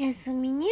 おやすみに。